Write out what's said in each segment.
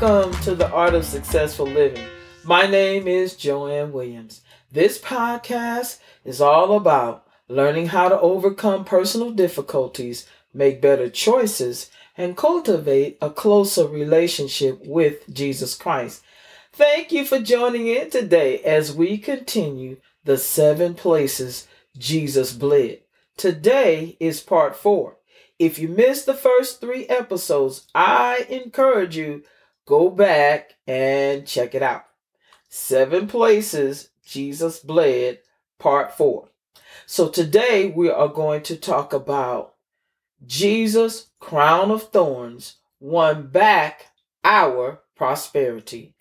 Welcome to the Art of Successful Living. My name is Joanne Williams. This podcast is all about learning how to overcome personal difficulties, make better choices, and cultivate a closer relationship with Jesus Christ. Thank you for joining in today as we continue the seven places Jesus bled. Today is part four. If you missed the first three episodes, I encourage you go back and check it out. Seven places Jesus bled, part four. So today we are going to talk about Jesus' crown of thorns won back our prosperity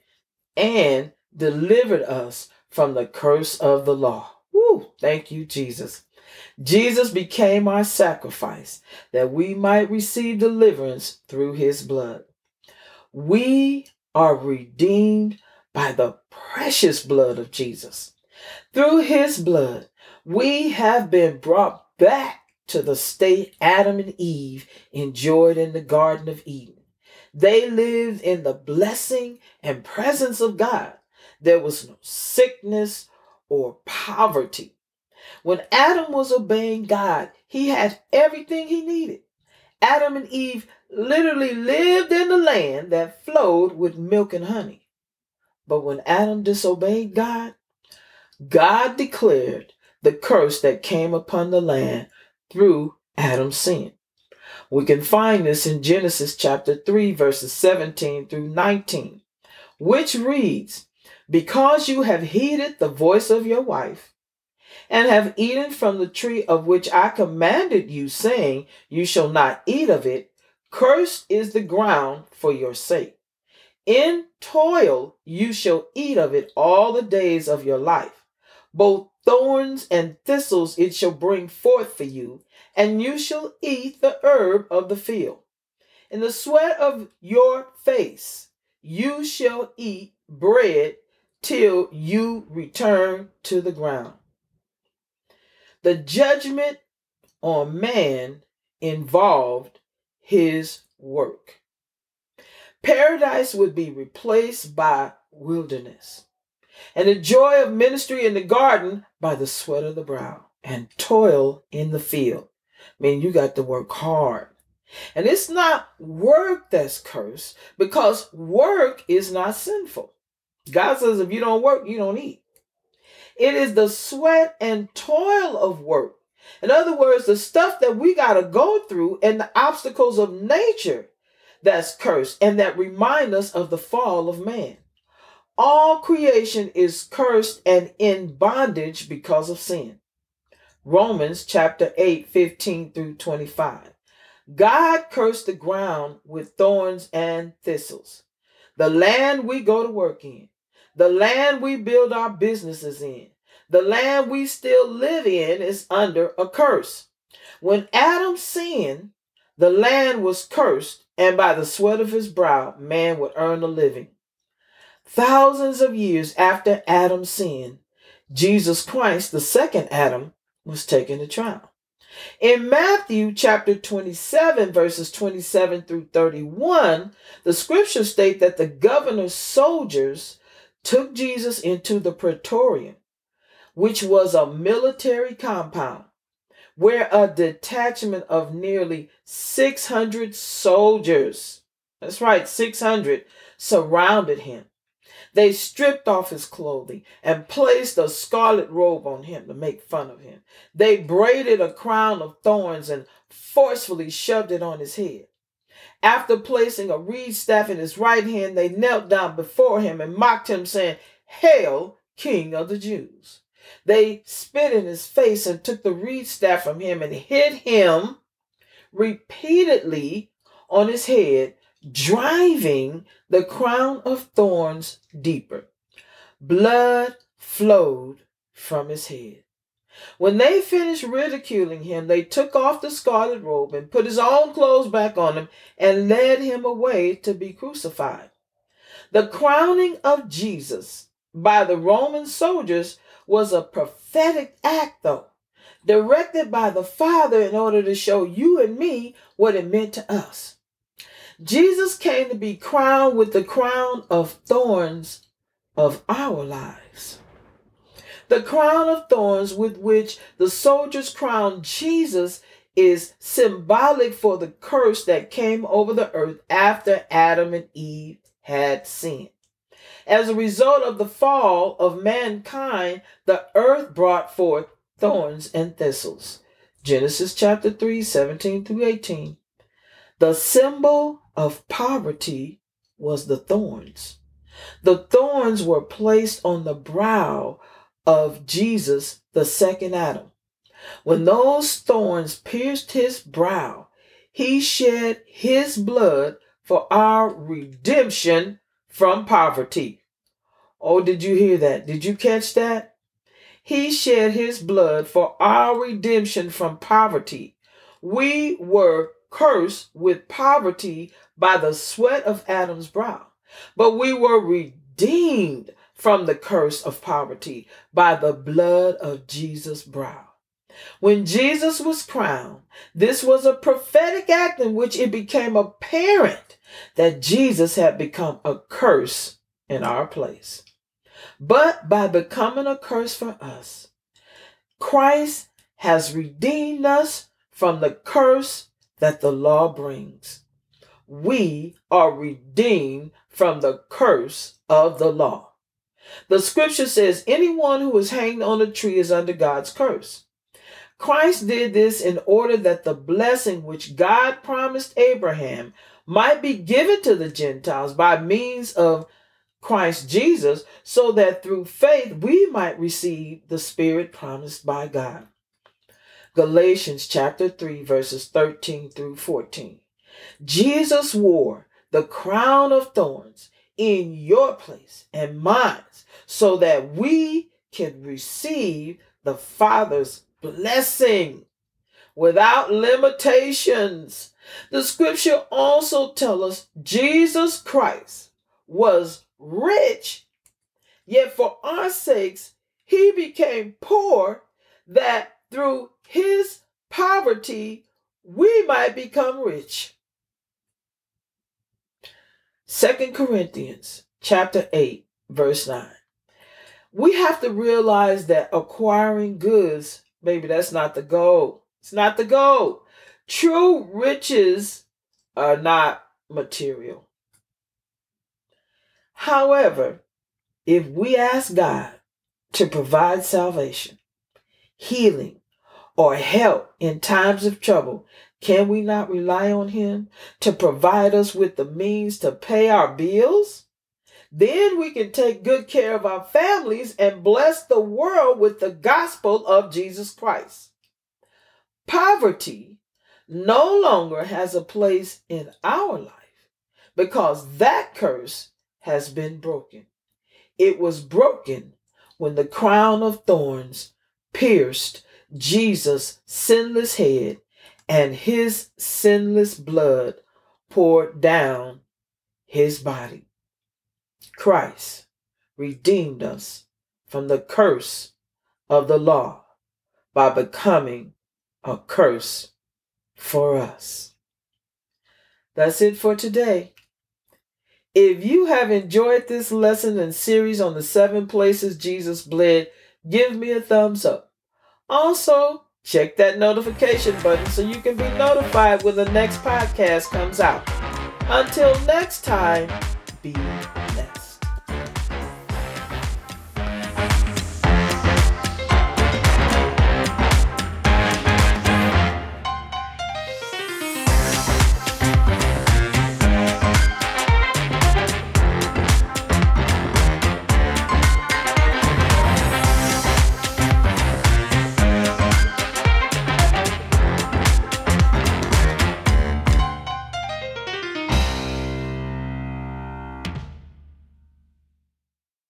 and delivered us from the curse of the law. Woo, thank you, Jesus. Jesus became our sacrifice that we might receive deliverance through his blood. We are redeemed by the precious blood of Jesus. Through his blood, we have been brought back to the state Adam and Eve enjoyed in the Garden of Eden. They lived in the blessing and presence of God. There was no sickness or poverty. When Adam was obeying God, he had everything he needed. Adam and Eve literally lived in the land that flowed with milk and honey. But when Adam disobeyed God, God declared the curse that came upon the land through Adam's sin. We can find this in Genesis chapter 3, verses 17 through 19, which reads, Because you have heeded the voice of your wife, and have eaten from the tree of which I commanded you, saying, You shall not eat of it, cursed is the ground for your sake. In toil you shall eat of it all the days of your life. Both thorns and thistles it shall bring forth for you, and you shall eat the herb of the field. In the sweat of your face you shall eat bread till you return to the ground. The judgment on man involved his work. Paradise would be replaced by wilderness, and the joy of ministry in the garden by the sweat of the brow and toil in the field. I mean, you got to work hard. And it's not work that's cursed because work is not sinful. God says if you don't work, you don't eat. It is the sweat and toil of work. In other words, the stuff that we got to go through and the obstacles of nature that's cursed and that remind us of the fall of man. All creation is cursed and in bondage because of sin. Romans chapter 8, 15 through 25. God cursed the ground with thorns and thistles. The land we go to work in, the land we build our businesses in, the land we still live in is under a curse. When Adam sinned, the land was cursed, and by the sweat of his brow, man would earn a living. Thousands of years after Adam sinned, Jesus Christ, the second Adam, was taken to trial. In Matthew chapter 27, verses 27 through 31, the scriptures state that the governor's soldiers took Jesus into the praetorium, which was a military compound where a detachment of nearly 600 soldiers, that's right, 600, surrounded him. They stripped off his clothing and placed a scarlet robe on him to make fun of him. They braided a crown of thorns and forcefully shoved it on his head. After placing a reed staff in his right hand, they knelt down before him and mocked him, saying, Hail, King of the Jews. They spit in his face and took the reed staff from him and hit him repeatedly on his head driving the crown of thorns deeper. Blood flowed from his head. When they finished ridiculing him, they took off the scarlet robe and put his own clothes back on him and led him away to be crucified. The crowning of Jesus by the Roman soldiers was a prophetic act, though, directed by the Father in order to show you and me what it meant to us. Jesus came to be crowned with the crown of thorns of our lives. The crown of thorns with which the soldiers crowned Jesus is symbolic for the curse that came over the earth after Adam and Eve had sinned. As a result of the fall of mankind, the earth brought forth thorns and thistles. Genesis chapter 3, 17 through 18. The symbol of poverty was the thorns. The thorns were placed on the brow of Jesus, the second Adam. When those thorns pierced his brow, he shed his blood for our redemption from poverty. Oh, did you hear that? Did you catch that? He shed his blood for our redemption from poverty. We were cursed with poverty by the sweat of Adam's brow, but we were redeemed from the curse of poverty by the blood of Jesus' brow. When Jesus was crowned, this was a prophetic act in which it became apparent that Jesus had become a curse in our place. But by becoming a curse for us, Christ has redeemed us from the curse that the law brings. We are redeemed from the curse of the law. The scripture says anyone who is hanged on a tree is under God's curse. Christ did this in order that the blessing which God promised Abraham might be given to the Gentiles by means of Christ Jesus, so that through faith we might receive the Spirit promised by God. Galatians chapter 3, verses 13 through 14. Jesus wore the crown of thorns in your place and mine, so that we can receive the Father's blessing without limitations. The scripture also tells us Jesus Christ was rich, yet for our sakes he became poor that through his poverty we might become rich. Second Corinthians chapter 8 verse 9. We have to realize that acquiring goods Baby, that's not the goal. It's not the goal. True riches are not material. However, if we ask God to provide salvation, healing, or help in times of trouble, can we not rely on Him to provide us with the means to pay our bills? Then we can take good care of our families and bless the world with the gospel of Jesus Christ. Poverty no longer has a place in our life because that curse has been broken. It was broken when the crown of thorns pierced Jesus' sinless head and his sinless blood poured down his body. Christ redeemed us from the curse of the law by becoming a curse for us. That's it for today. If you have enjoyed this lesson and series on the seven places Jesus bled, give me a thumbs up. Also, check that notification button so you can be notified when the next podcast comes out. Until next time, be